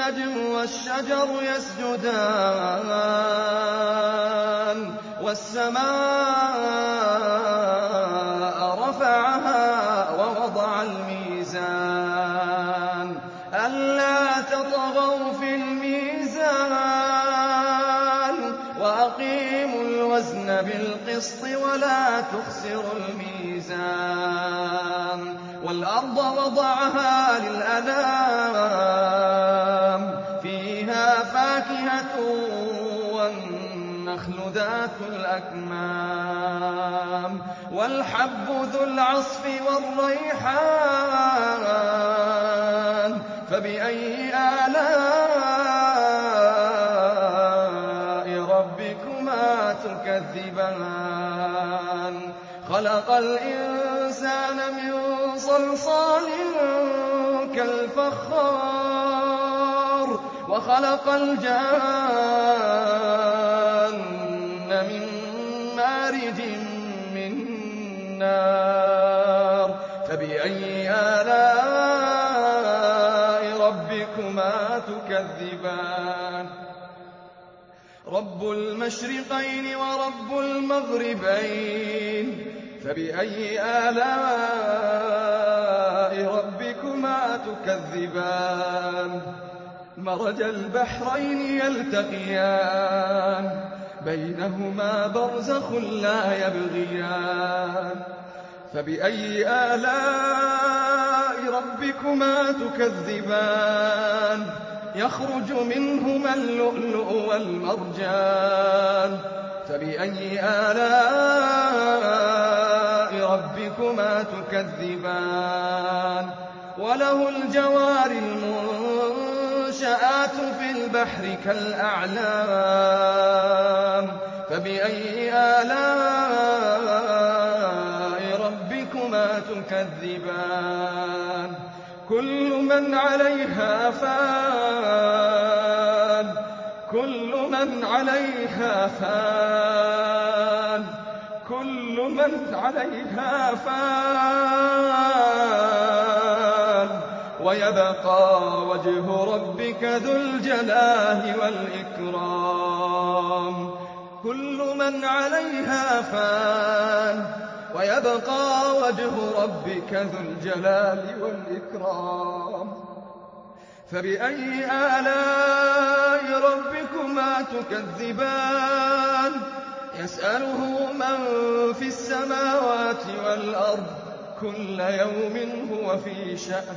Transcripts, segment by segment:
والنجم والشجر يسجدان والسماء رفعها ووضع الميزان. ألا تطغوا في الميزان وأقيموا الوزن بالقسط ولا تخسروا الميزان. والأرض وضعها للأنام والنخل ذات الأكمام والحب ذو العصف والريحان فبأي آلاء ربكما تكذبان؟ خلق الإنسان من صلصال كالفخار وخلق الجان نار فبأي آلاء ربكما تكذبان؟ رب المشرقين ورب المغربين فبأي آلاء ربكما تكذبان؟ مرج البحرين يلتقيان بينهما برزخ لا يبغيان فبأي آلاء ربكما تكذبان؟ يخرج منهما اللؤلؤ والمرجان فبأي آلاء ربكما تكذبان؟ وله الجوار المنشآت في البحر كالأعلام فبأي آلاء ربكما تكذبان؟ كل من عليها فان كل من عليها فان كل من عليها فان. ويبقى وجه ربك ذو الجلال والإكرام. كل من عليها فان ويبقى وجه ربك ذو الجلال والإكرام. فبأي آلاء ربكما تكذبان؟ يسأله من في السماوات والأرض كل يوم هو في شأن.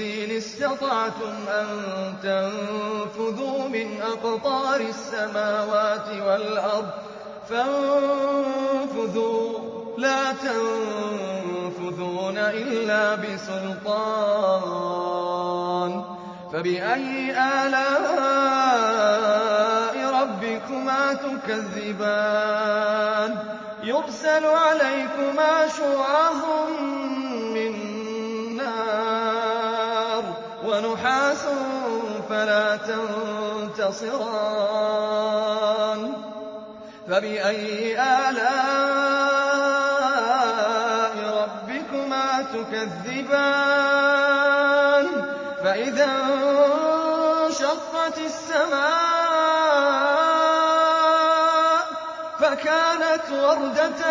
إن استطعتم أن تنفذوا من أقطار السماوات والأرض فانفذوا. لا تنفذون إلا بسلطان. فبأي آلاء ربكما تكذبان؟ يرسل عليكما شواظ فلا تنتصران فبأي آلاء ربكما تكذبان؟ فإذا انشقت السماء فكانت وردة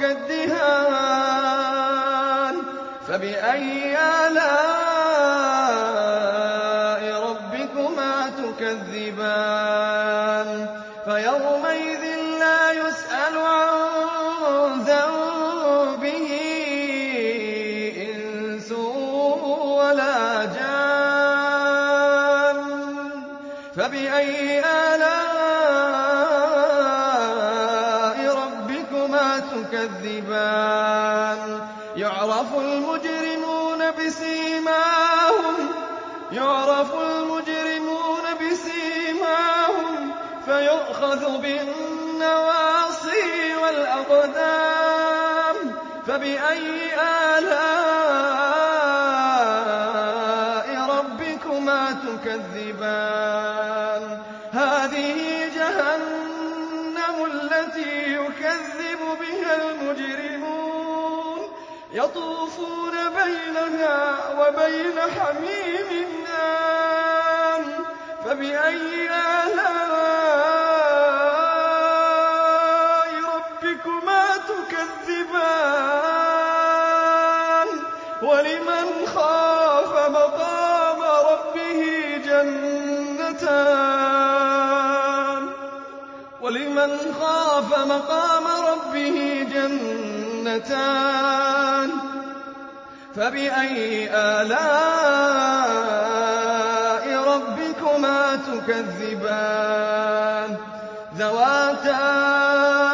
كالدهان فبأي آلاء تكذبان فيومئذ يَوْمَئِذٍ لَّا يُسْأَلُ عَن ذَنبِهِ إِنسٌ وَلَا جَانٌّ فَبِأَيِّ آلَاءِ رَبِّكُمَا تُكَذِّبَانِ؟ يُعْرَفُ الْمُجْرِمُونَ فَيُؤْخَذُ بِالنَّوَاصِي وَالْأَقْدَامِ فَبِأَيِّ آلَاءِ رَبِّكُمَا تُكَذِّبَانِ؟ هَٰذِهِ جَهَنَّمُ الَّتِي يُكَذِّبُ بِهَا الْمُجْرِمُونَ يَطُوفُونَ بَيْنَهَا وَبَيْنَ حَمِيمٍ آنٍ فَبِأَيِّ آلَاءِ تُكَذِّبَانِ وَلِمَنْ خَافَ مَقَامَ رَبِّهِ جَنَّتَانِ فَبِأَيِّ آلَاءِ رَبِّكُمَا تُكَذِّبَانِ ذَوَاتَا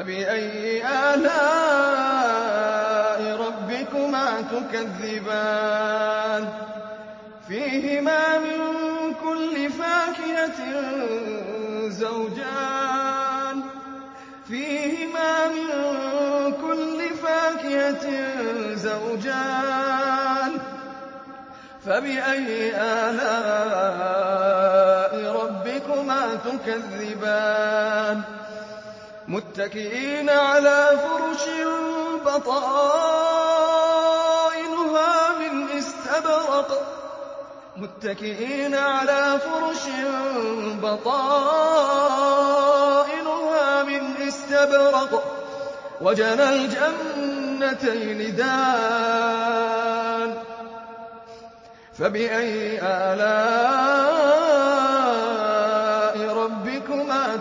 فَبِأَيِّ آلَاءِ رَبِّكُمَا تُكَذِّبَانِ؟ فِيهِمَا مِن كُلِّ فَاكِهَةٍ زَوْجَانِ. فَبِأَيِّ آلَاءِ رَبِّكُمَا تُكَذِّبَانِ؟ مُتَّكِئِينَ عَلَىٰ فُرُشٍ بَطَائِنُهَا مِنْ إِسْتَبْرَقٍ ۚ. وَجَنَى الْجَنَّتَيْنِ دَانٍ. فَبِأَيِّ آلَاءِ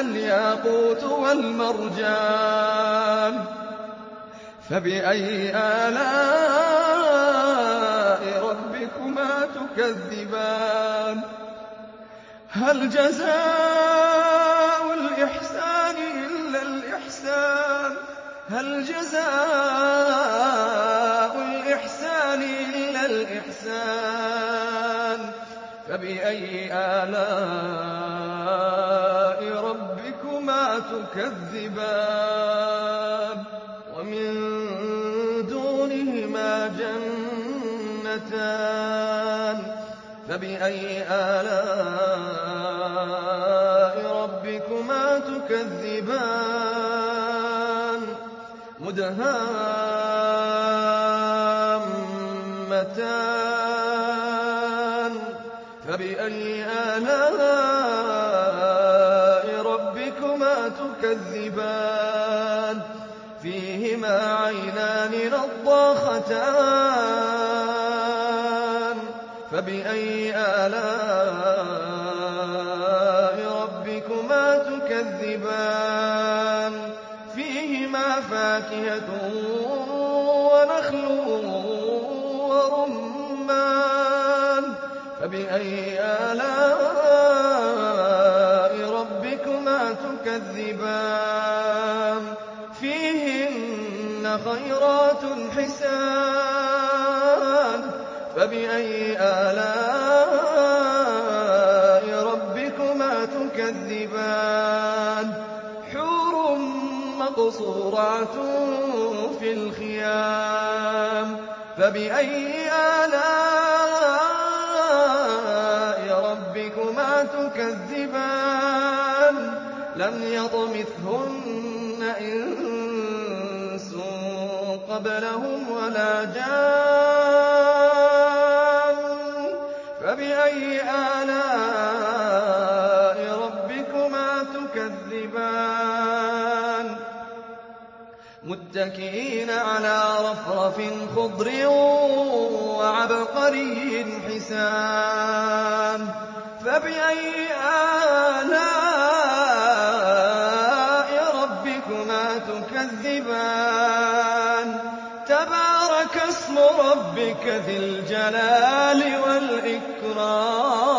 الْيَاقُوتُ وَالْمَرْجَانُ فَبِأَيِّ آلَاءِ رَبِّكُمَا تُكَذِّبَانِ؟ هَلْ جَزَاءُ الْإِحْسَانِ إِلَّا الْإِحْسَانُ؟ فَبِأَيِّ آلَاءِ تُكَذِّبَانِ وَمِن دُونِهِمَا جَنَّتَانِ. فَبِأَيِّ آلَاءِ رَبِّكُمَا تُكَذِّبَانِ؟ مُدْهَامَّتَانِ. فَبِأَيِّ آلَاءِ عَيْنَانِ نَضَّاخَتَانِ فَبِأَيِّ آلَاءِ رَبِّكُمَا تُكَذِّبَانِ فِيهِمَا فَاكِهَةٌ وَنَخْلٌ وَرُمَّانٌ فَبِأَيِّ آلَاءِ رَبِّكُمَا تُكَذِّبَانِ خَيْرَاتٌ حِسَانٌ فَبِأَيِّ آلَاءِ رَبِّكُمَا تُكَذِّبَانِ؟ حُورٌ مَّقْصُورَاتٌ فِي الْخِيَامِ فَبِأَيِّ آلَاءِ رَبِّكُمَا تُكَذِّبَانِ؟ لَمْ يَطْمِثْهُنَّ إِنسٌ قَبْلَهُمْ وَلَا جَانٌّ. فَبِأَيِّ آلَاءِ رَبِّكُمَا تُكَذِّبَانِ؟ مُتَّكِئِينَ عَلَىٰ رَفْرَفٍ خُضْرٍ وَعَبْقَرِيٍّ حِسَانٍ. اسْمُ رَبِّكَ ذِي الْجَلَالِ وَالْإِكْرَامِ.